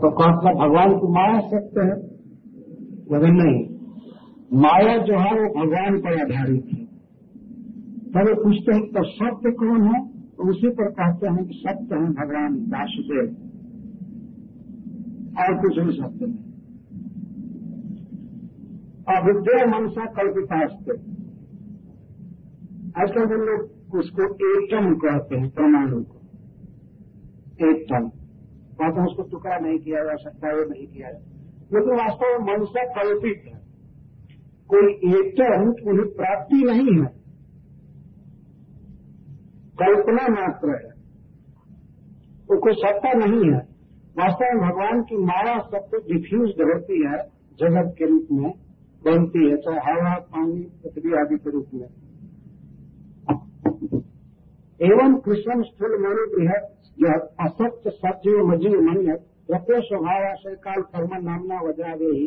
तो कहता भगवान की माया सत्य है। वही नहीं, माया जो है वो भगवान पर आधारित है। वो पूछते हैं तो सत्य कौन है? तो उसी पर कहते हैं कि सत्य है भगवान वासुदेव। और कुछ भी सत्य नहीं। अविद्या मनसा कल्पितास्ते आजकल हम लोग उसको एटम कहते हैं, परमाणु को। एटम। कहते हैं उसको टुकड़ा नहीं किया जा सकता वो नहीं किया लेकिन वास्तव में मनसा कल्पित है। कोई एटम उन्हें प्राप्ति नहीं है। कल्पना मात्र है। वो कोई सत्ता नहीं है। वास्तव में भगवान की माया सबसे डिफ्यूज होती है, जगत के रूप में बनती है, चाहे हवा, पानी, पृथ्वी आदि के रूप में। एवं कृष्ण स्थूल मणि बृहद यह असत्य सजीव मजीव मन रत्य स्वभाव आशय काल कर्म नामना वज्रावे ही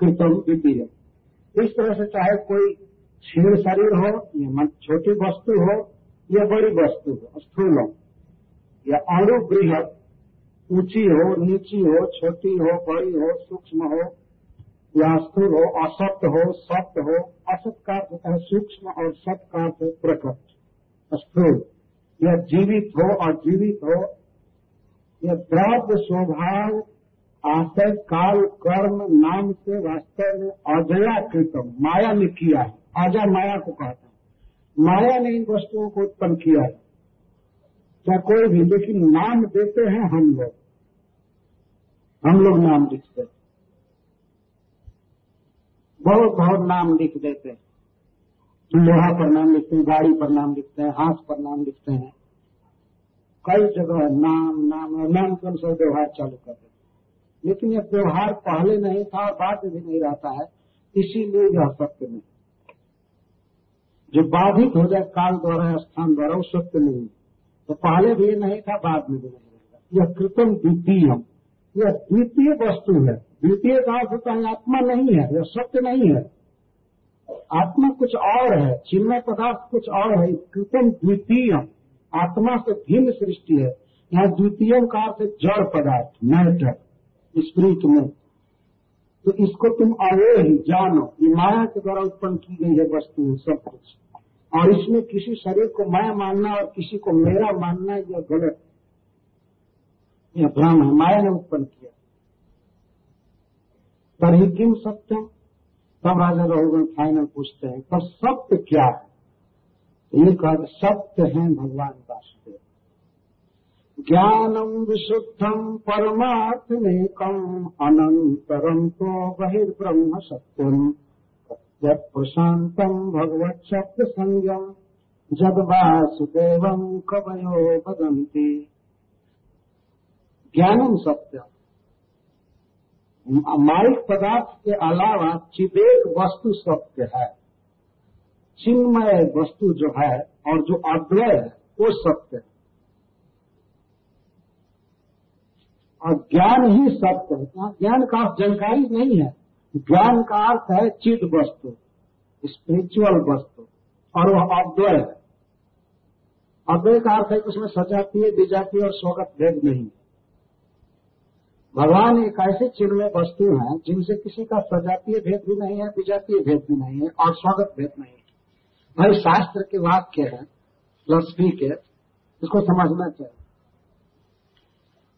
कृतम इस तरह से चाहे कोई क्षीण शरीर हो, या छोटी वस्तु हो, या बड़ी वस्तु हो, स्थूल हो, या अणु बृहद ऊँची हो, नीची हो, छोटी हो, बड़ी हो, सूक्ष्म हो, या स्थूल हो, असत्य हो, सत्य हो असत का है सूक्ष्म और सत्य का प्रकट स्थूल। या जीवित हो और जीवित हो या द्रव्य स्वभाव आशय काल, कर्म, नाम से वास्तव में अजया कृतम माया ने किया है। अजय माया को कहता है। माया ने इन वस्तुओं को उत्पन्न किया है। क्या कोई भी, लेकिन नाम देते हैं हम लोग। हम लोग नाम लिखते हैं। बहुत बहुत नाम लिख देते हैं। लोहा पर नाम लिखते हैं, गाड़ी पर नाम लिखते हैं, हाथ पर नाम लिखते हैं। कई जगह नाम नाम नाम के अनुसार व्यवहार चालू कर देते लेकिन यह व्यवहार पहले नहीं था और बाद में भी नहीं रहता है, इसीलिए यह सत्य नहीं। जो बाधित हो जाए काल द्वारा स्थान द्वारा, वो सत्य नहीं तो पहले भी नहीं था, बाद में भी नहीं रहेगा। यह कृतम द्वितीय यह द्वितीय वस्तु है। द्वितीय का अर्थ है आत्मा नहीं है, यह सत्य नहीं है। आत्मा कुछ और है चिन्मय पदार्थ कुछ और है, कृतम द्वितीय आत्मा से भिन्न सृष्टि है। यहाँ द्वितीय का अर्थ जड़ पदार्थ, मैटर स्प्रिट में। तो इसको तुम अवे ही जानो। ये माया के द्वारा उत्पन्न की गई है वस्तु, सब कुछ। और इसमें किसी शरीर को माया मानना और किसी को मेरा मानना, यह गलत यह भ्रम है माया ने उत्पन्न किया। पर ही किम सत्यम राजा रघुगण फाइनल पूछते हैं। पर सत्य क्या है? ये कहा सत्य है भगवान वासुदेव। ज्ञानम विशुद्धम परमात्मेकम अनंतरम तो बहिर्ब्रह्म सत्यम। प्रशांतम भगवत सत्य संयम जब वासुदेवम कवयो बदंती ज्ञानम सत्य माइक पदार्थ के अलावा चिदेक वस्तु सत्य है। चिन्मय वस्तु जो है और जो अद्वय है, वो सत्य है। और ज्ञान ही सत्य है। ज्ञान का अर्थ जानकारी नहीं है। ज्ञान का अर्थ है चिद वस्तु स्पिरिचुअल वस्तु, और वह अद्वय है। अद्वय का अर्थ है कि उसमें सजातीय, विजातीय और स्वागत भेद नहीं है। भगवान एक ऐसे चिन्मय वस्तु हैं जिनसे किसी का सजातीय भेद भी नहीं है, विजातीय भेद भी नहीं है और स्वागत भेद नहीं है। भाई शास्त्र के वाक्य है फिलोसफी के, इसको समझना चाहिए।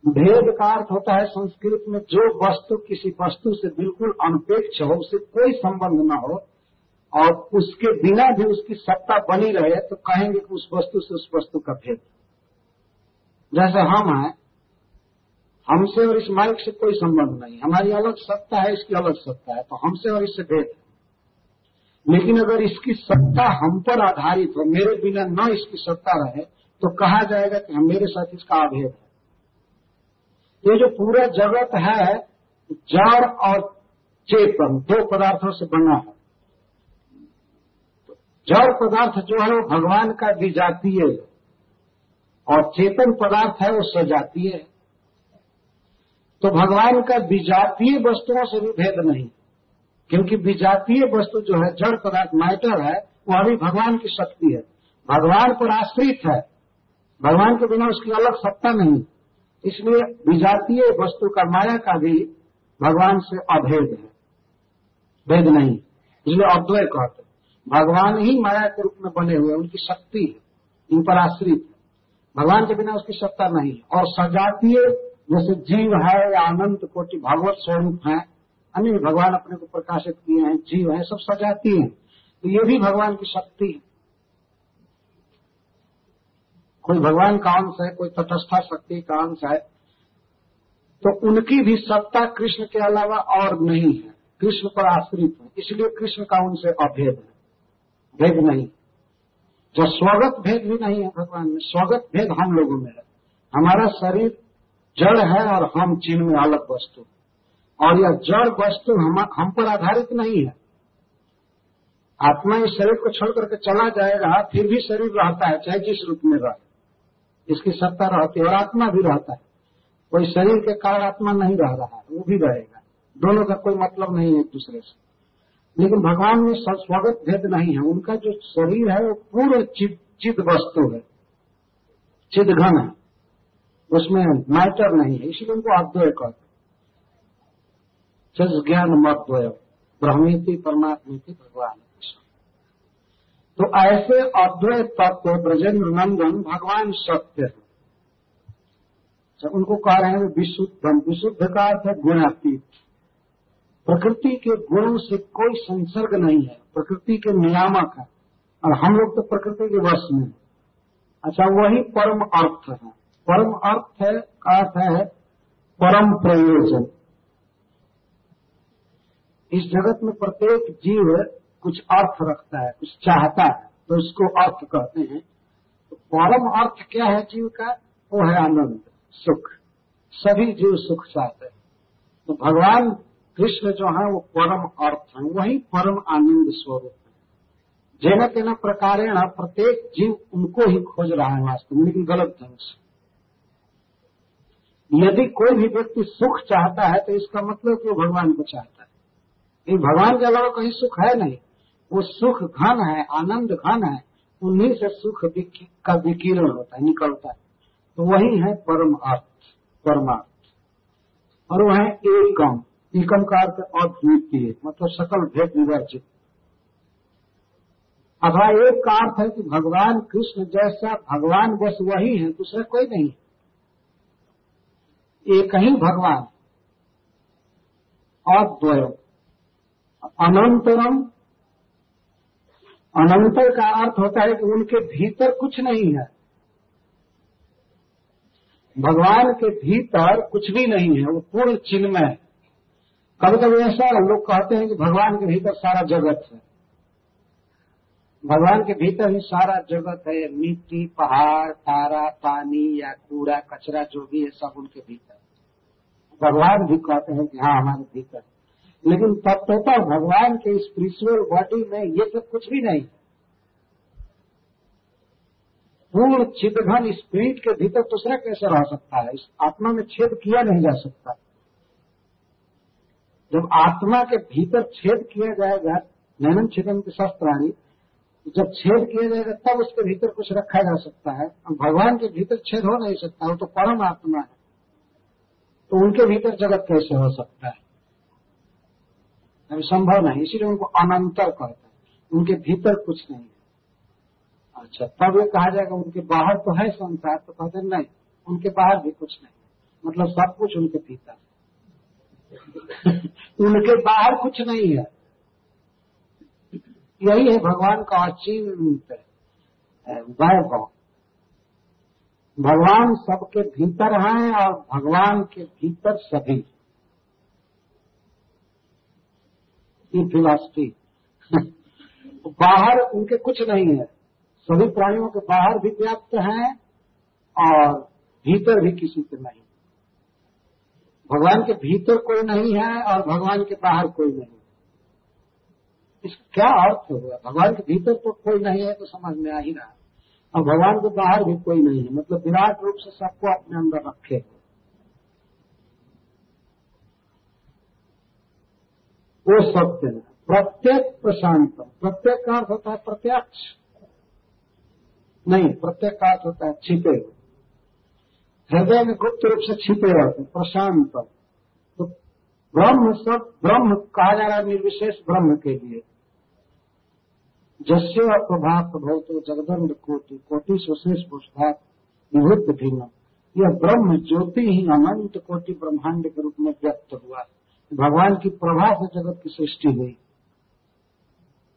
भेद का अर्थ होता है संस्कृत में जो वस्तु किसी वस्तु से बिल्कुल अनपेक्ष हो, उससे कोई संबंध न हो और उसके बिना भी उसकी सत्ता बनी रहे तो कहेंगे कि उस वस्तु से उस वस्तु का भेद। जैसे हम हैं हमसे और इस माइक से कोई संबंध नहीं। हमारी अलग सत्ता है, इसकी अलग सत्ता है तो हमसे और इससे भेद है। लेकिन अगर इसकी सत्ता हम पर आधारित हो, मेरे बिना न इसकी सत्ता रहे तो कहा जाएगा कि हम मेरे साथ इसका अभेद है। ये जो पूरा जगत है, जड़ और चेतन, दो पदार्थों से बना है। जड़ पदार्थ जो है, वो भगवान का विजातीय और चेतन पदार्थ है, वो सजातीय है। तो भगवान का विजातीय वस्तुओं से भी भेद नहीं। क्योंकि विजातीय वस्तु जो है, जड़ पदार्थ मैटर है, वो अभी भगवान की शक्ति है। भगवान पर आश्रित है। भगवान के बिना उसकी अलग सत्ता नहीं। इसलिए विजातीय वस्तु का माया का भी भगवान से अभेद है। भेद नहीं। इसलिए अद्वय कहते भगवान ही माया के रूप में बने हुए उनकी शक्ति है इन पर आश्रित है। भगवान के बिना उसकी सत्ता नहीं है। और सजातीय जैसे जीव है, या अनंत कोटि भगवत स्वरूप है। अन्य भगवान अपने को प्रकाशित किए हैं, जीव है, सब सजाती है। तो ये भी भगवान की शक्ति है। कोई भगवान का अंश है, कोई तटस्था शक्ति का अंश है तो उनकी भी सत्ता कृष्ण के अलावा और नहीं है। कृष्ण पर आश्रित है, इसलिए कृष्ण का उनसे अभेद है। भेद नहीं। जो स्वगत भेद भी नहीं है भगवान में, स्वगत भेद हम लोगों में है। हमारा शरीर जड़ है और हम चिन्ह में अलग वस्तु और यह जड़ वस्तु हम, हम पर आधारित नहीं है। आत्मा इस शरीर को छोड़ करके चला जाएगा फिर भी शरीर रहता है चाहे जिस रूप में रहे। इसकी सत्ता रहती है और आत्मा भी रहता है। कोई शरीर के कारण आत्मा नहीं रह रहा है वो भी रहेगा। दोनों का कोई मतलब नहीं है एक दूसरे से। लेकिन भगवान में स्वगत भेद नहीं है। उनका जो शरीर है वो पूर्ण चिद वस्तु है। चिदघन है। उसमें मैटर नहीं है, इसलिए उनको अद्वय कहते चिज ज्ञान मत मद्वय ब्रह्मीति परमात्मी भगवान। तो ऐसे अद्वैत तत्व, ब्रजेंद्र नंदन, भगवान सत्य है। तो उनको कह रहे हैं विशुद्ध विशुद्ध का अर्थ है गुणातीत। प्रकृति के गुणों से कोई संसर्ग नहीं है, प्रकृति के नियामक है। और हम लोग तो प्रकृति के वश में अच्छा वही परम अर्थ है। परम अर्थ है अर्थ है परम प्रयोजन। इस जगत में प्रत्येक जीव कुछ अर्थ रखता है, कुछ चाहता है तो उसको अर्थ कहते हैं। तो परम अर्थ क्या है जीव का? वो है आनंद, सुख। सभी जीव सुख चाहते हैं। तो भगवान कृष्ण जो है, वो परम अर्थ है, वही परम आनंद स्वरूप है। जेना तेना प्रकार प्रत्येक जीव उनको ही खोज रहा है वास्तव में लेकिन गलत ढंग से। यदि कोई भी व्यक्ति सुख चाहता है तो इसका मतलब कि भगवान को चाहता है। लेकिन भगवान के अलावा कहीं सुख है नहीं। वो सुख घन है, आनंद घन है, उन्हीं से सुख का विकीर्ण होता है, निकलता है। तो वही है परम अर्थ परमार्थ। और वह है एकम। एकम का अर्थ अद्वितीय मतलब सकल भेद विवर्जित। अथवा एक का अर्थ है कि भगवान, कृष्ण जैसा भगवान बस वही है, दूसरा कोई नहीं एक ही भगवान अद्वय अनंतरम, अनंतर का अर्थ होता है कि उनके भीतर कुछ नहीं है। भगवान के भीतर कुछ भी नहीं है, वो पूर्ण चिन्मय कभी कभी ऐसा लोग कहते हैं कि भगवान के भीतर सारा जगत है। भगवान के भीतर ही सारा जगत है, मिट्टी, पहाड़, तारा, पानी या कूड़ा, कचरा, जो भी है, सब उनके भीतर भगवान भी कहते हैं कि हाँ हमारे भीतर लेकिन तत्वता भगवान के स्पिरिचुअल बॉडी में ये सब कुछ भी नहीं पूर्ण चिदघन स्पिरिट के भीतर दूसरा कैसे रह सकता है? इस आत्मा में छेद किया नहीं जा सकता। जब आत्मा के भीतर छेद किया जाएगा, नैनम छेदन के शस्त्राणी जब छेद किया जाएगा, तब उसके भीतर कुछ रखा जा सकता है। भगवान के भीतर छेद हो नहीं सकता, वो तो परम आत्मा है। तो उनके भीतर जगत कैसे हो सकता है? अभी संभव नहीं, इसीलिए उनको अनंतर कहते हैं। उनके भीतर कुछ नहीं है। अच्छा तब ये कहा जाएगा, उनके बाहर तो है संसार तो कहते नहीं, उनके बाहर भी कुछ नहीं मतलब सब कुछ उनके भीतर उनके बाहर कुछ नहीं है। यही है, भगवान का अचीव वैभव। भगवान सबके भीतर हैं और भगवान के भीतर सभी। की फिलॉसफी बाहर उनके कुछ नहीं है। सभी प्राणियों के बाहर भी व्याप्त हैं और भीतर भी किसी के नहीं। भगवान के भीतर कोई नहीं है और भगवान के बाहर कोई नहीं। इसका क्या अर्थ हुआ? भगवान के भीतर तो कोई नहीं है तो समझ में आ ही रहा और भगवान के बाहर भी कोई नहीं है। मतलब विराट रूप से सबको अपने अंदर रखे वो सत्य है। प्रत्येक प्रशांत। प्रत्येक का अर्थ होता है प्रत्यक्ष। नहीं, प्रत्येक का अर्थ होता है छिपे हृदय में गुप्त रूप से छिपे रहते प्रशांत। तो ब्रह्म सब, ब्रह्म कहा जा रहा है निर्विशेष ब्रह्म के लिए। जस्य प्रभात भवतो जगदंड कोटि कोटि सुशेष पुष्पात विभुत भिन्न यह ब्रह्म ज्योति ही अनंत कोटि ब्रह्मांड के रूप में व्यक्त हुआ। भगवान की प्रभा से जगत की सृष्टि हुई।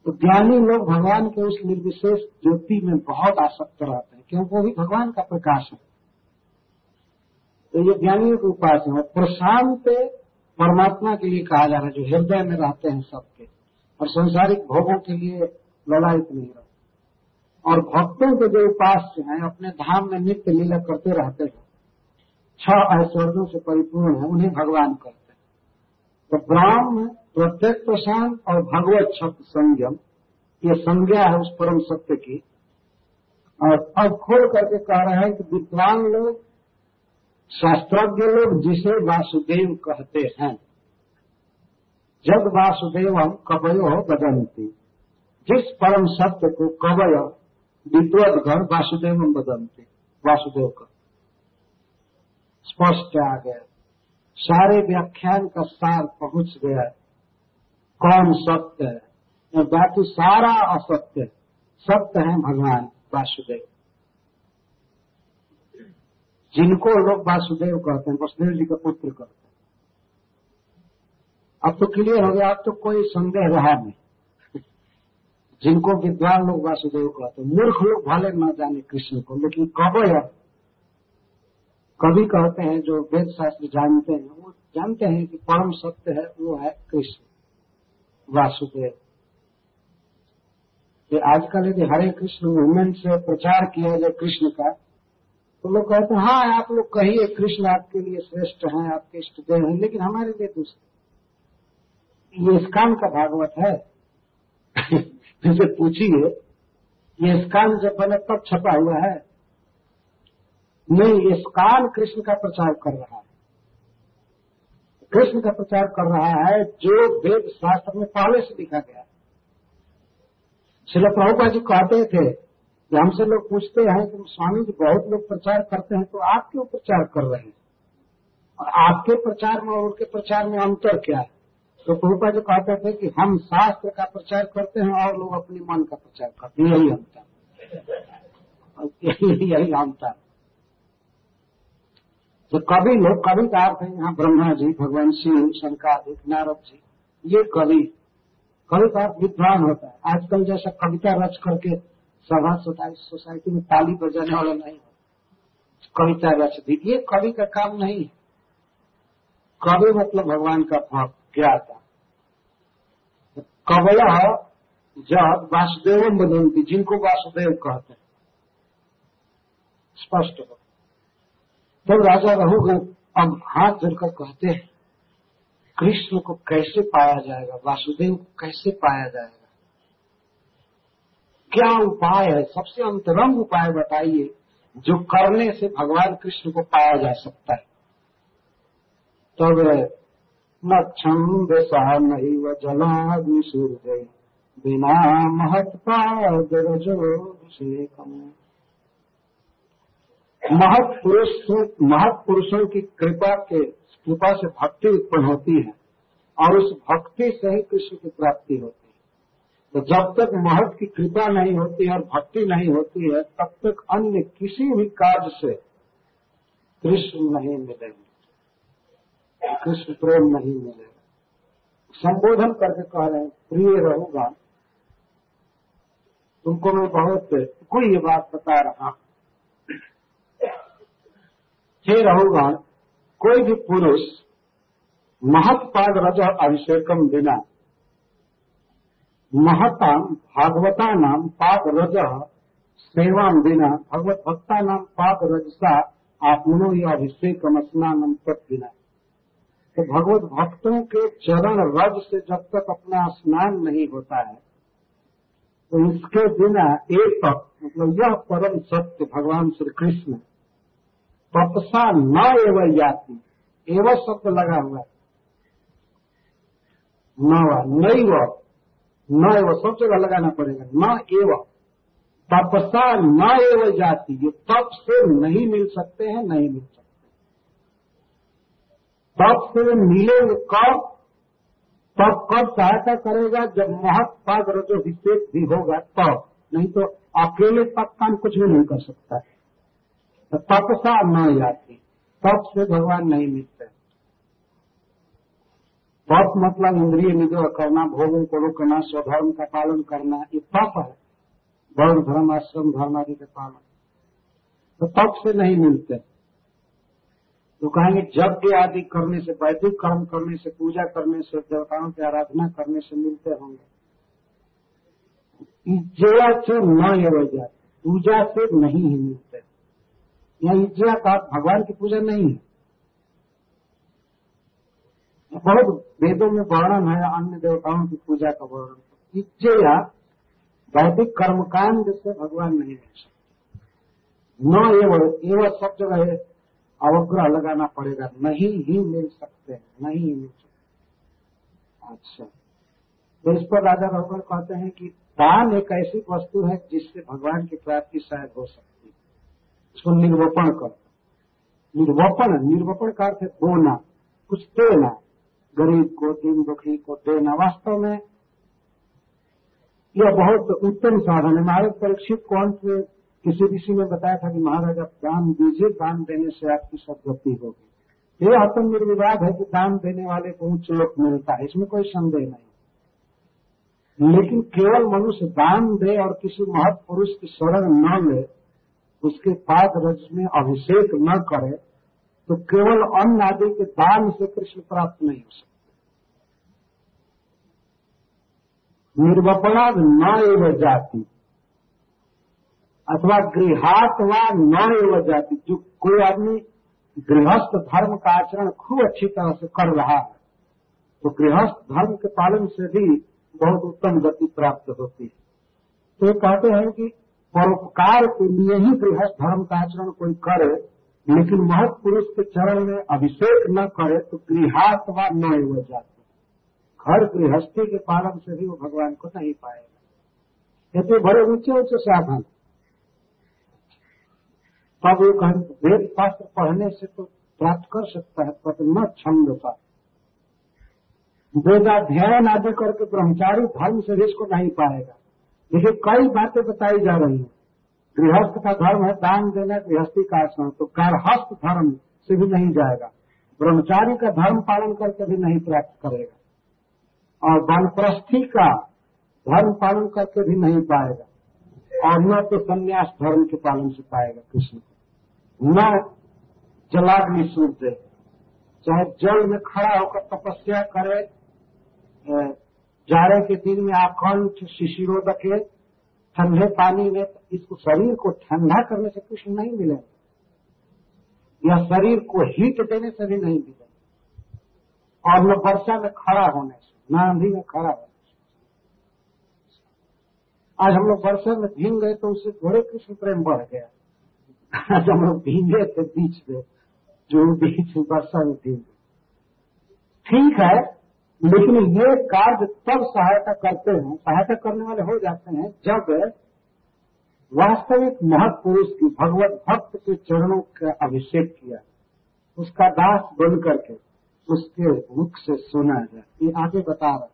तो ज्ञानी लोग भगवान के उस निर्विशेष ज्योति में बहुत आसक्त रहते हैं, क्योंकि वो भी भगवान का प्रकाश है। तो ये ज्ञानियों के उपास है। प्रशांत परमात्मा के लिए कहा जा रहा है, जो हृदय में रहते हैं सबके। और संसारिक भोगों के लिए ललायत नहीं रहते और भक्तों के जो उपास हैं, अपने धाम में नित्य लीला करते रहते हैं। छह ऐश्वर्यों से परिपूर्ण है, उन्हें भगवान कहते हैं। तो ब्राह्म प्रत्येक प्रशांत और भगवत शब्द संयम, ये संज्ञा है उस परम सत्य की। और अब खोल करके कह रहे हैं कि विद्वान लोग, शास्त्रज्ञ लोग जिसे वासुदेव कहते हैं, जब वासुदेवम कवयो बदंती जिस परम सत्य को कवय विद्वदगण वासुदेव बदलते, वासुदेव का। स्पष्ट आ गया। सारे व्याख्यान का सार पहुँच गया। कौन सत्य है? और बाकी सारा असत्य सत्य है भगवान वासुदेव। जिनको लोग वासुदेव कहते हैं, वसुदेव जी का पुत्र कहते हैं। अब तो क्लियर हो गया, अब तो कोई संदेह रहा नहीं। जिनको विद्वान लोग वासुदेव कहते मूर्ख लोग भले न जाने कृष्ण को, लेकिन कब कभी कहते हैं, जो वेद शास्त्र जानते हैं, वो जानते हैं कि परम सत्य है, वो है कृष्ण, वासुदेव। कि आजकल यदि हरे कृष्ण मूवमेंट से प्रचार किया जाए कृष्ण का तो लोग कहते हैं हाँ आप लोग कहिए, कृष्ण आपके लिए श्रेष्ठ हैं, आपके इष्ट देव हैं, लेकिन हमारे लिए दूसरे ये स्कान का भागवत है। जैसे पूछिए, ये स्कान जब बने तब छपा हुआ है। नहीं, ये स्कान कृष्ण का प्रचार कर रहा है। कृष्ण का प्रचार कर रहा है जो वेद शास्त्र में पहले से लिखा गया शिल प्रभुपा जी कहते थे कि हमसे लोग पूछते हैं कि स्वामी जी बहुत लोग प्रचार करते हैं तो आप क्यों प्रचार कर रहे हैं? और आपके प्रचार में और उनके प्रचार में अंतर क्या है? तो प्रभुपा जी कहते थे कि हम शास्त्र का प्रचार करते हैं और लोग अपने मन का प्रचार करते हैं। यही अंतर। यही अंतर। तो कवि लोग कवि का अर्थ है यहाँ, ब्रह्मा जी, भगवान शिव शंकादिक नारद जी, ये कवि कवि का अर्थ विद्वान होता है। आजकल जैसा कविता रच करके सभा सोसाइटी में ताली बजाने वाला नहीं कविता रच दी। ये कवि का काम नहीं है। कवि मतलब भगवान का भक्त। ज्ञाता। कवय जब वासुदेव बदलती जिनको वासुदेव कहते हैं। स्पष्ट हो। तब राजा रहुगण अब हाथ जोड़कर कहते हैं, कृष्ण को कैसे पाया जाएगा? वासुदेव को कैसे पाया जाएगा? क्या उपाय है? सबसे अंतरंग उपाय बताइए, जो करने से भगवान कृष्ण को पाया जा सकता है। तब न व जलाग्नि सूर्य बिना महत्पाद रजोभिषेकम महत पुरुष महत पुरुषों की कृपा के, कृपा से भक्ति उत्पन्न होती है, और उस भक्ति से ही कृष्ण की प्राप्ति होती है। तो जब तक महत की कृपा नहीं होती है और भक्ति नहीं होती है, तब तक अन्य किसी भी कार्य से कृष्ण नहीं मिलेंगे। कृष्ण प्रेम नहीं मिलेगा। संबोधन करके कह रहे हैं, प्रिय रहूँगा तुमको मैं बहुत, कोई ये बात बता रहा हे। रहूगण कोई भी पुरुष महत्पाद रज अभिषेकम बिना महताम भागवता नाम पाप रज सेवा बिना, भगवत भक्ता नाम पाद रजसा आपनो यह अभिषेकम स्नानम तक तो भगवत भक्तों के चरण रज से जब तक अपना स्नान नहीं होता है तो इसके बिना एक मतलब यह परम सत्य भगवान श्री कृष्ण तपसा न एवं जाती एवं शब्द लगा हुआ न नहीं व न एवं सब जगह लगाना पड़ेगा। न एवं, तपसा न एवं जाति ये तप से नहीं मिल सकते हैं, नहीं मिल सकते। तब से मिले कब तब कब सहायता करेगा जब महत पद रजो विशेष भी होगा तब। नहीं तो अकेले तब काम कुछ भी नहीं कर सकता है। तो तपसा न जाती तप से भगवान नहीं मिलते। तप मतलब इंद्रिय निग्रह करना, भोगों को रोकना स्वधर्म का पालन करना, ये तप है। वर्ण धर्म, आश्रम धर्म आदि का पालन। तो तप से नहीं मिलते। तो कहेंगे यज्ञ आदि करने से, वैदिक कर्म करने से, पूजा करने से, देवताओं की आराधना करने से मिलते होंगे। इज्जया से न एवं पूजा से नहीं ही मिलते। या इज्जया का भगवान की पूजा नहीं है। बहुत वेदों में वर्णन है, अन्य देवताओं की पूजा का वर्णन। इज्जया वैदिक कर्मकांड से भगवान नहीं मिल सकते। न एवं एवं सब जगह अवग्रह लगाना पड़ेगा। नहीं ही मिल सकते हैं नहीं ही मिल सकते। अच्छा। तो इस पर राजा रघुवर कहते हैं कि दान एक ऐसी वस्तु है जिससे भगवान की प्राप्ति शायद हो सकती है। इसको निर्वपण कर निर्वपण निर्वपण का अर्थ है बोना, कुछ देना। गरीब को, दीन दुखी को देना। वास्तव में यह बहुत उत्तम साधन है। महाराज परीक्षित को अंत में किसी ऋषि ने बताया था कि महाराज, आप दान दीजिए, दान देने से आपकी सदगति होगी। ये आत्म निर्विवाद है कि दान देने वाले को उच्च लोक मिलता है, इसमें कोई संदेह नहीं। लेकिन केवल मनुष्य दान दे और किसी महत पुरुष की शरण न ले, उसके पाद रज में अभिषेक न करे तो केवल अन्न आदि के दान से कृष्ण प्राप्त नहीं हो सकते। निर्वपणाद न एवं जाति। अथवा गृहात्वा न एवं जाति। जो कोई आदमी गृहस्थ धर्म का आचरण खूब अच्छी तरह से कर रहा है तो गृहस्थ धर्म के पालन से भी बहुत उत्तम गति प्राप्त होती है। तो कहते हैं कि परोपकार के लिए ही गृहस्थ धर्म का आचरण कोई करे, लेकिन महत पुरुष के चरण में अभिषेक न करे तो गृहात्वा न एवं जाति। घर गृहस्थी के पालन से भी वो भगवान को नहीं पाएगा। ये तो बड़े ऊँचे ऊँचे साधन तब वो कहें वेद शास्त्र पढ़ने से तो प्राप्त कर सकता है, पर न छंद का। वेदाध्ययन आदि करके ब्रह्मचारी धर्म से इसको नहीं पाएगा। देखिए, कई बातें बताई जा रही हैं। गृहस्थ का धर्म है, दान देना, गृहस्थी का आचरण तो कारहस्थ धर्म से भी नहीं जाएगा। ब्रह्मचारी का धर्म पालन करके भी नहीं प्राप्त करेगा। और वानप्रस्थी का धर्म पालन करके भी नहीं पाएगा। और न तो संन्यास धर्म के पालन से पाएगा कृष्ण। को न जलाग्नि सूर्य चाहे जल में खड़ा होकर तपस्या करे जाड़े के दिन में आकंठ शिशिरोदक ठंडे पानी में, इसको शरीर को ठंडा करने से कुछ नहीं मिलेगा। या शरीर को हीट देने से भी नहीं मिलेगा। और न वर्षा में खड़ा होने से, न आंधी में खड़ा होने से। आज हम लोग वर्षा में भींग गए तो उससे थोड़े कृष्ण प्रेम बढ़ गया। आज हम लोग भींगे थे बीच में, जो बीच में भींगे ठीक है, लेकिन ये कार्य तब सहायता करते हैं, सहायता करने वाले हो जाते हैं जब वास्तविक महत्पुरुष की भगवत भक्त के चरणों का अभिषेक किया, उसका दास बन करके उसके मुख से सुना जाए ये आगे बता रहे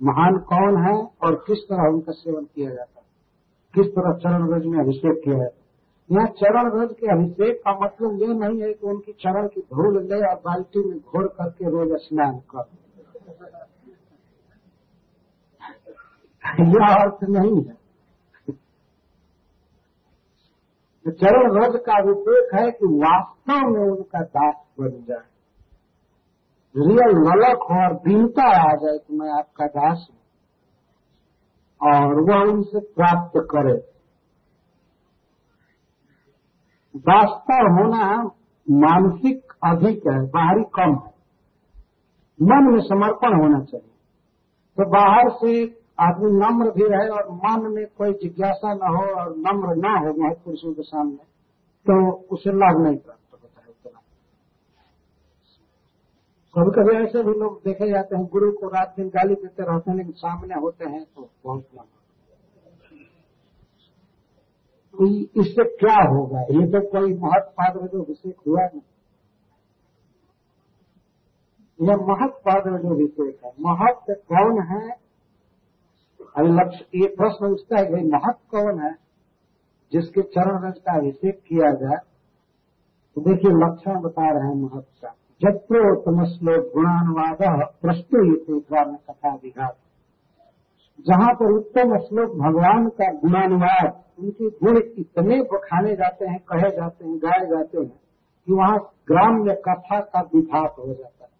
महान कौन है और किस तरह उनका सेवन किया जाता है? किस तरह चरण रज में अभिषेक किया जाता यहाँ चरण रज के अभिषेक का मतलब ये नहीं है कि उनकी चरण की धूल ले और बाल्टी में घोर करके रोज स्नान कर। यह अर्थ नहीं है। चरण रज का अभिषेक है कि वास्तव में उनका दास बन जाए। रियल ललक हो और दीनता आ जाए कि मैं आपका दास हूँ और वह उनसे प्राप्त करे। वास्तव होना मानसिक अधिक है, बाहरी कम है। मन में समर्पण होना चाहिए। तो बाहर से आदमी नम्र भी रहे और मन में कोई जिज्ञासा न हो और नम्र न हो महत्पुरुषों के सामने तो उसे लाभ नहीं प्राप्त होता है उतना। कभी कभी ऐसे भी लोग देखे जाते हैं, गुरु को रात दिन गाली देते रहते हैं, लेकिन सामने होते हैं तो बहुत लाभ। इससे क्या होगा? ये तो कोई महत्व पाद जो अभिषेक हुआ नहीं। यह महत पद जो विशेष है महत कौन है? अभी लक्ष्य ये प्रश्न उठता है भाई महत कौन है? जिसके चरण रज का अभिषेक किया जाए। तो देखिए, लक्षण बता रहे हैं महत का जत्रोत्तम श्लोक गुणानुवाद प्रस्तुत कथा विघात। जहाँ पर उत्तम श्लोक भगवान का गुणानुवाद उनके गुण इतने बखाने जाते हैं, कहे जाते हैं, गाए जाते हैं, कि वहाँ ग्राम्य कथा का विभाग हो जाता है।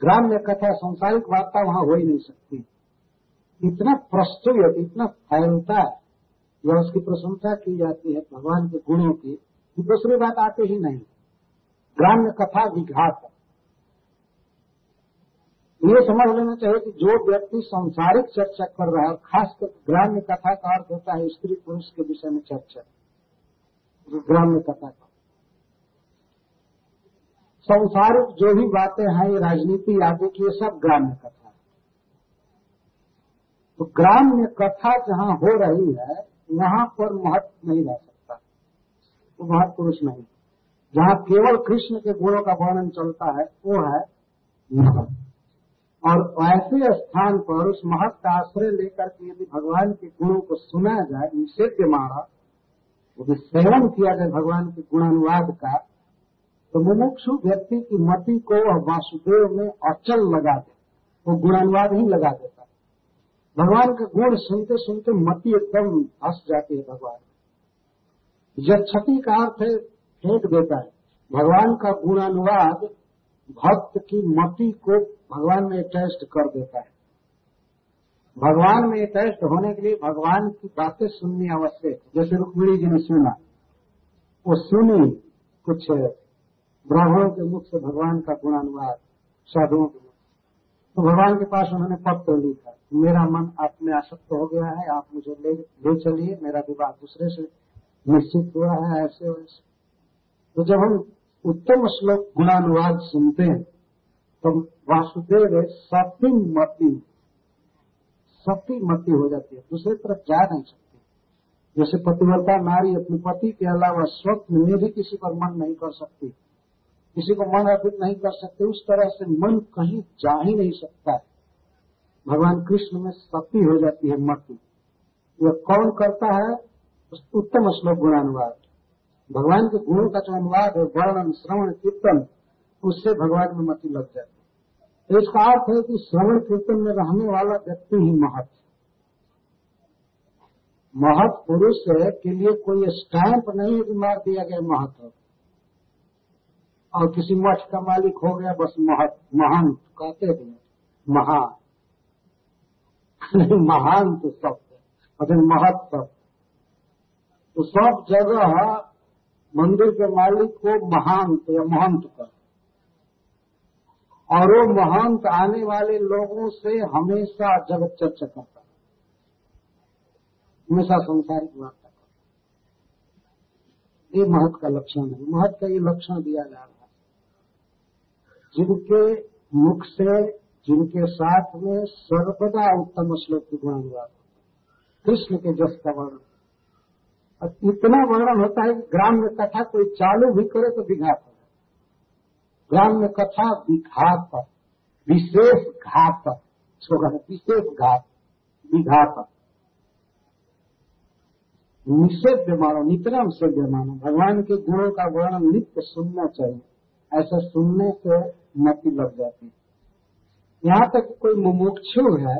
ग्राम्य कथा, संसारिक वार्ता वहाँ हो ही नहीं सकती। इतना प्रस्तुत, इतना फैलता है या उसकी प्रशंसा की जाती है भगवान के गुणों की दूसरी बात आते ही नहीं। ग्राम्य कथा विघात ये समझ लेना चाहिए कि जो व्यक्ति संसारिक चर्चा कर रहा है, खासकर ग्राम्य कथा का अर्थ होता है, स्त्री पुरुष के विषय में चर्चा, जो ग्राम्य कथा का संसारिक जो भी बातें हैं, ये राजनीति आदि की, ये सब ग्राम्य कथा। है तो ग्राम्य कथा जहाँ हो रही है वहाँ पर महत्व नहीं रह सकता। वो महत्व पुरुष नहीं। जहाँ केवल कृष्ण के गुणों का वर्णन चलता है, वो है महत्व और ऐसे स्थान पर उस महत का आश्रय लेकर के यदि भगवान के गुणों को सुना जाए निषेध मारा यदि सेवन किया जाए भगवान के गुणानुवाद का तो मुमुक्षु व्यक्ति की मति को वह वासुदेव में अचल लगा दे वो गुणानुवाद ही लगा देता भगवान का गुण सुनते सुनते मति एकदम हंस जाती है भगवान। जब क्षति का अर्थ है, फेंक देता है। भगवान का गुणानुवाद भक्त की मति को भगवान में अटैच कर देता है। भगवान में अटैच होने के लिए भगवान की बातें सुननी आवश्यक। जैसे रुक्मिणी जी ने सुना, वो सुनी कुछ ब्राह्मणों के मुख से भगवान का गुणानुवाद, साधुओं के मुख तो भगवान के पास उन्होंने पत्र लिखा मेरा मन आप में आसक्त हो गया है, आप मुझे ले ले चलिए, मेरा विवाह दूसरे से निश्चित हुआ है ऐसे वैसे तो जब हम उत्तम श्लोक गुणानुवाद सुनते हैं तो वासुदेव सती मती हो जाती है। दूसरी तरफ़ जा नहीं सकती। जैसे पतिव्रता नारी अपने पति के अलावा स्वप्न में भी किसी पर मन नहीं कर सकती, किसी को मन अर्पित नहीं कर सकते, उस तरह से मन कहीं जा ही नहीं सकता है। भगवान कृष्ण में सती हो जाती है मति। यह कौन करता है? उत्तम श्लोक गुणानुवाद भगवान के गुणों का जो अनुवाद है, वर्णन, श्रवण, कीर्तन, उससे भगवान में मति लग जाती इसका अर्थ है कि श्रवण कीर्तन में रहने वाला व्यक्ति ही महत महत पुरुष के लिए कोई स्टैंप नहीं है कि मार दिया गया महत्व और किसी मठ का मालिक हो गया, बस महत महंत कहते थे महान। महान तो शब्द और महत शब्द तो सब जगह मंदिर के मालिक को महांत या महंत कर और वो महंत आने वाले लोगों से हमेशा जगत चर्चा करता है, हमेशा संसारिक वार्ता करता ये महत्व का लक्षण है। महत्व का ये लक्षण दिया जा रहा है। जिनके मुख से, जिनके साथ में सर्वदा उत्तम श्लोक की गुणानुवाद कृष्ण के जस का वर्णन। इतना वर्णन होता है कि ग्राम में कथा कोई चालू भी करे तो विघात हो। ग्राम्य कथा विघात विशेष घात विशेष घात विघात। निषेध मानो, नितरम से मानो, भगवान के गुणों का वर्णन नित्य सुनना चाहिए। ऐसा सुनने से मति लग जाती है। यहाँ तक कोई मुमुक्षु है,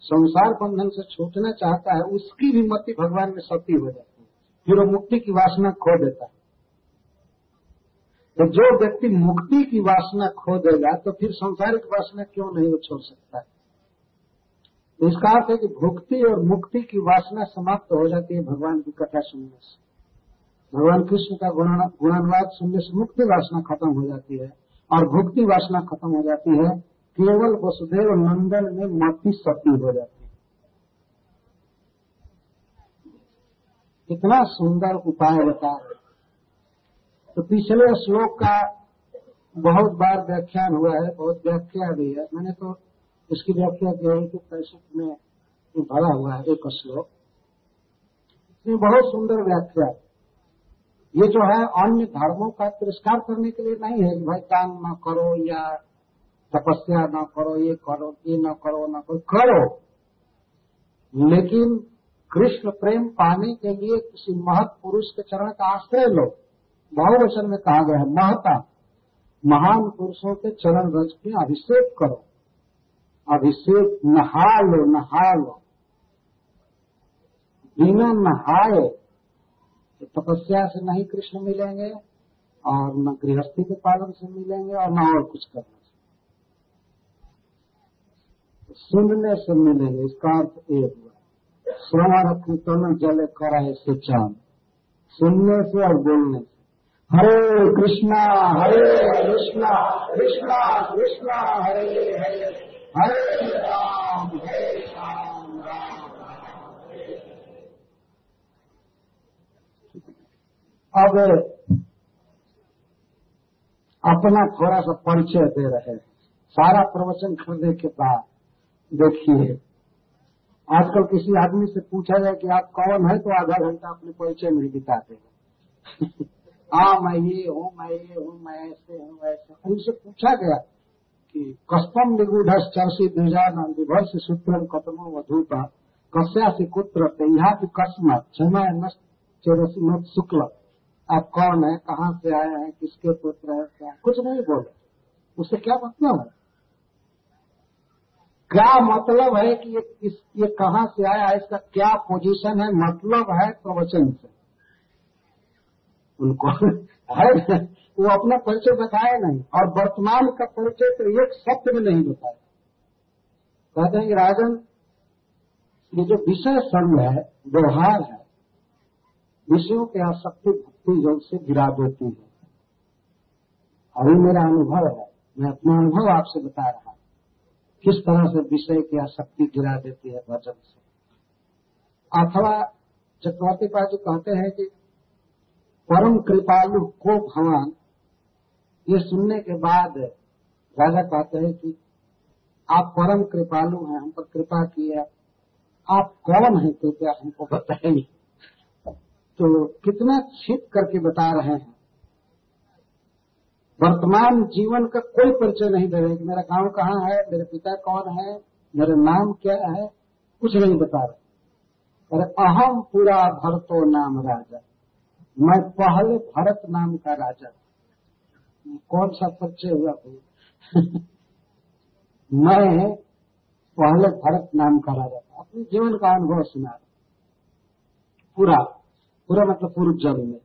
संसार बंधन से छूटना चाहता है, उसकी भी मति भगवान में सती हो जाती है। फिर वो मुक्ति की वासना खो देता है। तो जो व्यक्ति मुक्ति की वासना खो देगा तो फिर संसारिक वासना क्यों नहीं वो छोड़ सकता? है इसका अर्थ है कि भुक्ति और मुक्ति की वासना समाप्त हो जाती है भगवान की कथा सुनने से। भगवान कृष्ण का गुणानुवाद सुनने से मुक्ति वासना खत्म हो जाती है। और भुक्ति वासना खत्म हो जाती है, केवल वसुदेव नंदन में मति सती हो जाती है। कितना सुंदर उपाय बता रहे तो पिछले श्लोक का बहुत बार व्याख्यान हुआ है, बहुत व्याख्या भी है। मैंने तो इसकी व्याख्या की है कि पैसे में भरा हुआ है, एक श्लोक। ये बहुत सुंदर व्याख्या। ये जो है, अन्य धर्मों का तिरस्कार करने के लिए नहीं है कि भाई दान न करो या तपस्या न करो, ये करो, ये न करो न करो करो। लेकिन कृष्ण प्रेम पाने के लिए किसी महत्पुरुष के चरण का आश्रय लो। बहुवचन में कहा गया है, महता, महान पुरुषों के चरण रज के अभिषेक करो। अभिषेक नहा लो नहा लो बिना नहाए तो तपस्या से नहीं कृष्ण मिलेंगे और न गृहस्थी के पालन से मिलेंगे और न और कुछ करने से। सुनने से मिलेंगे, इसका अर्थ एक हुआ। श्रवण कीर्तन जल कराए से चाँद सुनने से और बोलने से। हरे कृष्णा हरे कृष्णा कृष्णा कृष्णा, हरे हरे। हरे राम हरे राम राम अब अपना थोड़ा सा परिचय दे रहे सारा प्रवचन करने के बाद देखिए। आजकल किसी आदमी से पूछा जाए कि आप कौन है तो आधा घंटा अपने परिचय में बिताते हैं हाँ मैं ये हूँ, मैं ये हूँ, मैं ऐसे हूँ वैसे उनसे पूछा गया कि कस्तम निगूढ़ चर्षि द्विजान विभर से सूत्रम कतमो वधूता कस्या से कुत्र यहाँ की कस्मत क्षमा नष्ट चौरसी मत शुक्ल। आप कौन है, कहाँ से आए हैं, किसके पुत्र है, क्या कुछ नहीं बोले। उससे क्या मतलब है? क्या मतलब है कि ये किस, ये कहाँ से आया इसका क्या पोजीशन है? मतलब है प्रवचन से। उनको। है? वो अपना परिचय बताया नहीं। और वर्तमान का परिचय तो एक शब्द में नहीं बताया कहते हैं कि राजन, ये जो विषय संग है, व्यवहार है, विषयों के आसक्ति भक्ति योग से गिरा देती है। अभी मेरा अनुभव है। मैं अपना अनुभव आपसे बता रहा हूँ। किस तरह से विषय की आसक्ति गिरा देती है भजन से। अथवा चक्रवर्ती पाल जी कहते हैं कि परम कृपालु को भगवान ये सुनने के बाद राजा कहते हैं कि आप परम कृपालु हैं, हम पर कृपा की है। आप कौन हैं? कृपया हमको बताएँगे तो कितना छिप करके बता रहे हैं। वर्तमान जीवन का कोई परिचय नहीं दे रहे कि मेरा गाँव कहाँ है, मेरे पिता कौन है, मेरा नाम क्या है, कुछ नहीं बता रहे। अरे अहम पूरा भरतो नाम राजा। मैं पहले भरत नाम का राजा कौन सा परिचय हुआ भाई मैं पहले भरत नाम का राजा था। अपने जीवन का अनुभव सुना पूरा। पूरा मतलब पूर्व जन्म में।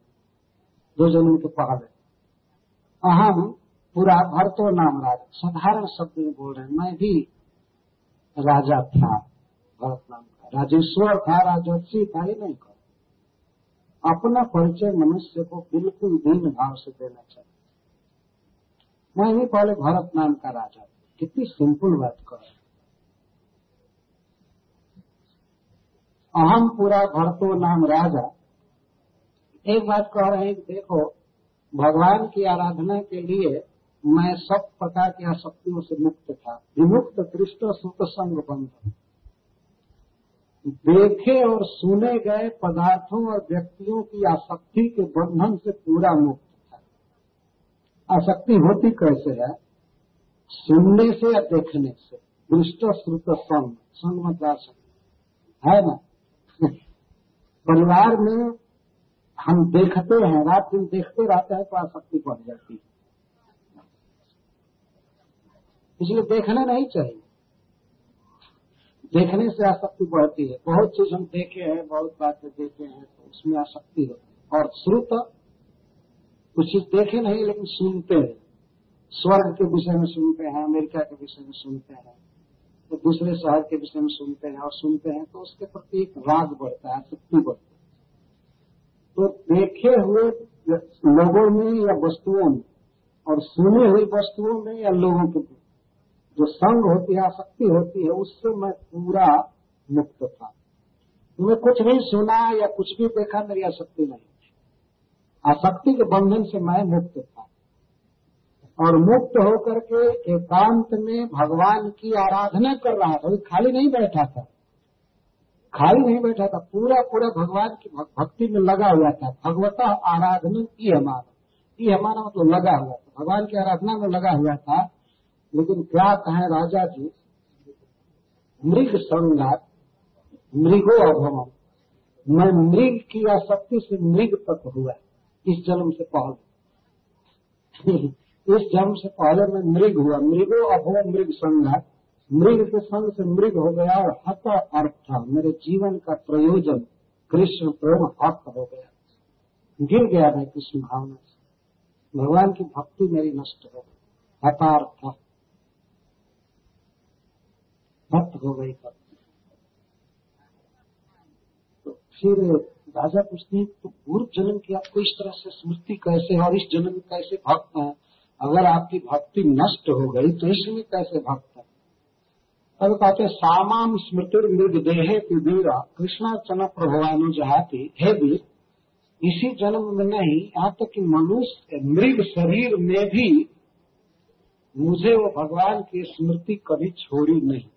दो जन्म के पहले। अहम पूरा भरतो नाम राजा। साधारण शब्द में बोल रहे मैं भी राजा था, भरत नाम का। राजेश्वर था राजवंशी था ही नहीं कर अपना परिचय मनुष्य को बिल्कुल भिन्न भाव से देना चाहिए। मैं भी पहले भरत नाम का राजा कितनी सिंपल बात कर। अहम पूरा भरतो नाम राजा। एक बात कह रहे हैं, देखो, भगवान की आराधना के लिए मैं सब प्रकार की आसक्तियों से मुक्त था। विमुक्त, कृष्ण, सुख, संग बंध देखे और सुने गए पदार्थों और व्यक्तियों की आसक्ति के बंधन से पूरा मुक्त था आसक्ति होती कैसे है? सुनने से या देखने से? दृष्ट श्रुत संग संग मतलब है ना? परिवार में हम देखते हैं, रात दिन देखते रहते हैं तो आसक्ति बढ़ जाती है। इसलिए देखना नहीं चाहिए। देखने से आसक्ति बढ़ती है। बहुत चीज़ हम देखे हैं, बहुत बातें देखे हैं तो उसमें आसक्ति है। और श्रुत कुछ चीज़ देखे नहीं, लेकिन सुनते हैं। स्वर्ग के विषय में सुनते हैं, अमेरिका के विषय में सुनते हैं तो दूसरे शहर के विषय में सुनते हैं और सुनते हैं तो उसके प्रति एक राग बढ़ता है, आसक्ति बढ़ती है। तो देखे हुए लोगों में या वस्तुओं में, और सुने हुई वस्तुओं में या लोगों के जो संग होती है, आसक्ति होती है, उससे मैं पूरा मुक्त था। मैं कुछ भी सुना या कुछ भी देखा, मेरी आसक्ति नहीं आसक्ति के बंधन से मैं मुक्त था। और मुक्त होकर के एकांत में भगवान की आराधना कर रहा था। खाली नहीं बैठा था। खाली नहीं बैठा था। पूरा पूरा भगवान की भक्ति में लगा हुआ था। भगवता आराधना की हमारा। की हमारा मतलब लगा हुआ था। भगवान की आराधना में लगा हुआ था। लेकिन क्या कहें राजा जी, मृग संगात मृगो अभवम मैं मृग की आसक्ति से मृग तक हुआ, इस जन्म से पहले। इस जन्म से पहले मैं मृग हुआ, मृगो अभव मृग संगात मृग के संग से मृग हो गया और हत अर्थ मेरे जीवन का प्रयोजन, कृष्ण प्रेम हत हो गया। गिर गया मैं कृष्ण भावना से। भगवान की भक्ति मेरी नष्ट हो गई। हतार्थ भक्त हो गई तब। तो फिर राजा पूछते हैं तो पूर्व जन्म की आपको इस तरह से स्मृति कैसे और इस जन्म में कैसे भक्त है? अगर आपकी भक्ति नष्ट हो गई तो इसमें कैसे भक्त है? तब कहते सामाम स्मृति मृग देहे वीरा कृष्णार्चना प्रभवानु जहाती। हे वीर, इसी जन्म में नहीं, यहाँ तक कि मनुष्य मृग शरीर में भी मुझे वो भगवान की स्मृति कभी छोड़ी नहीं।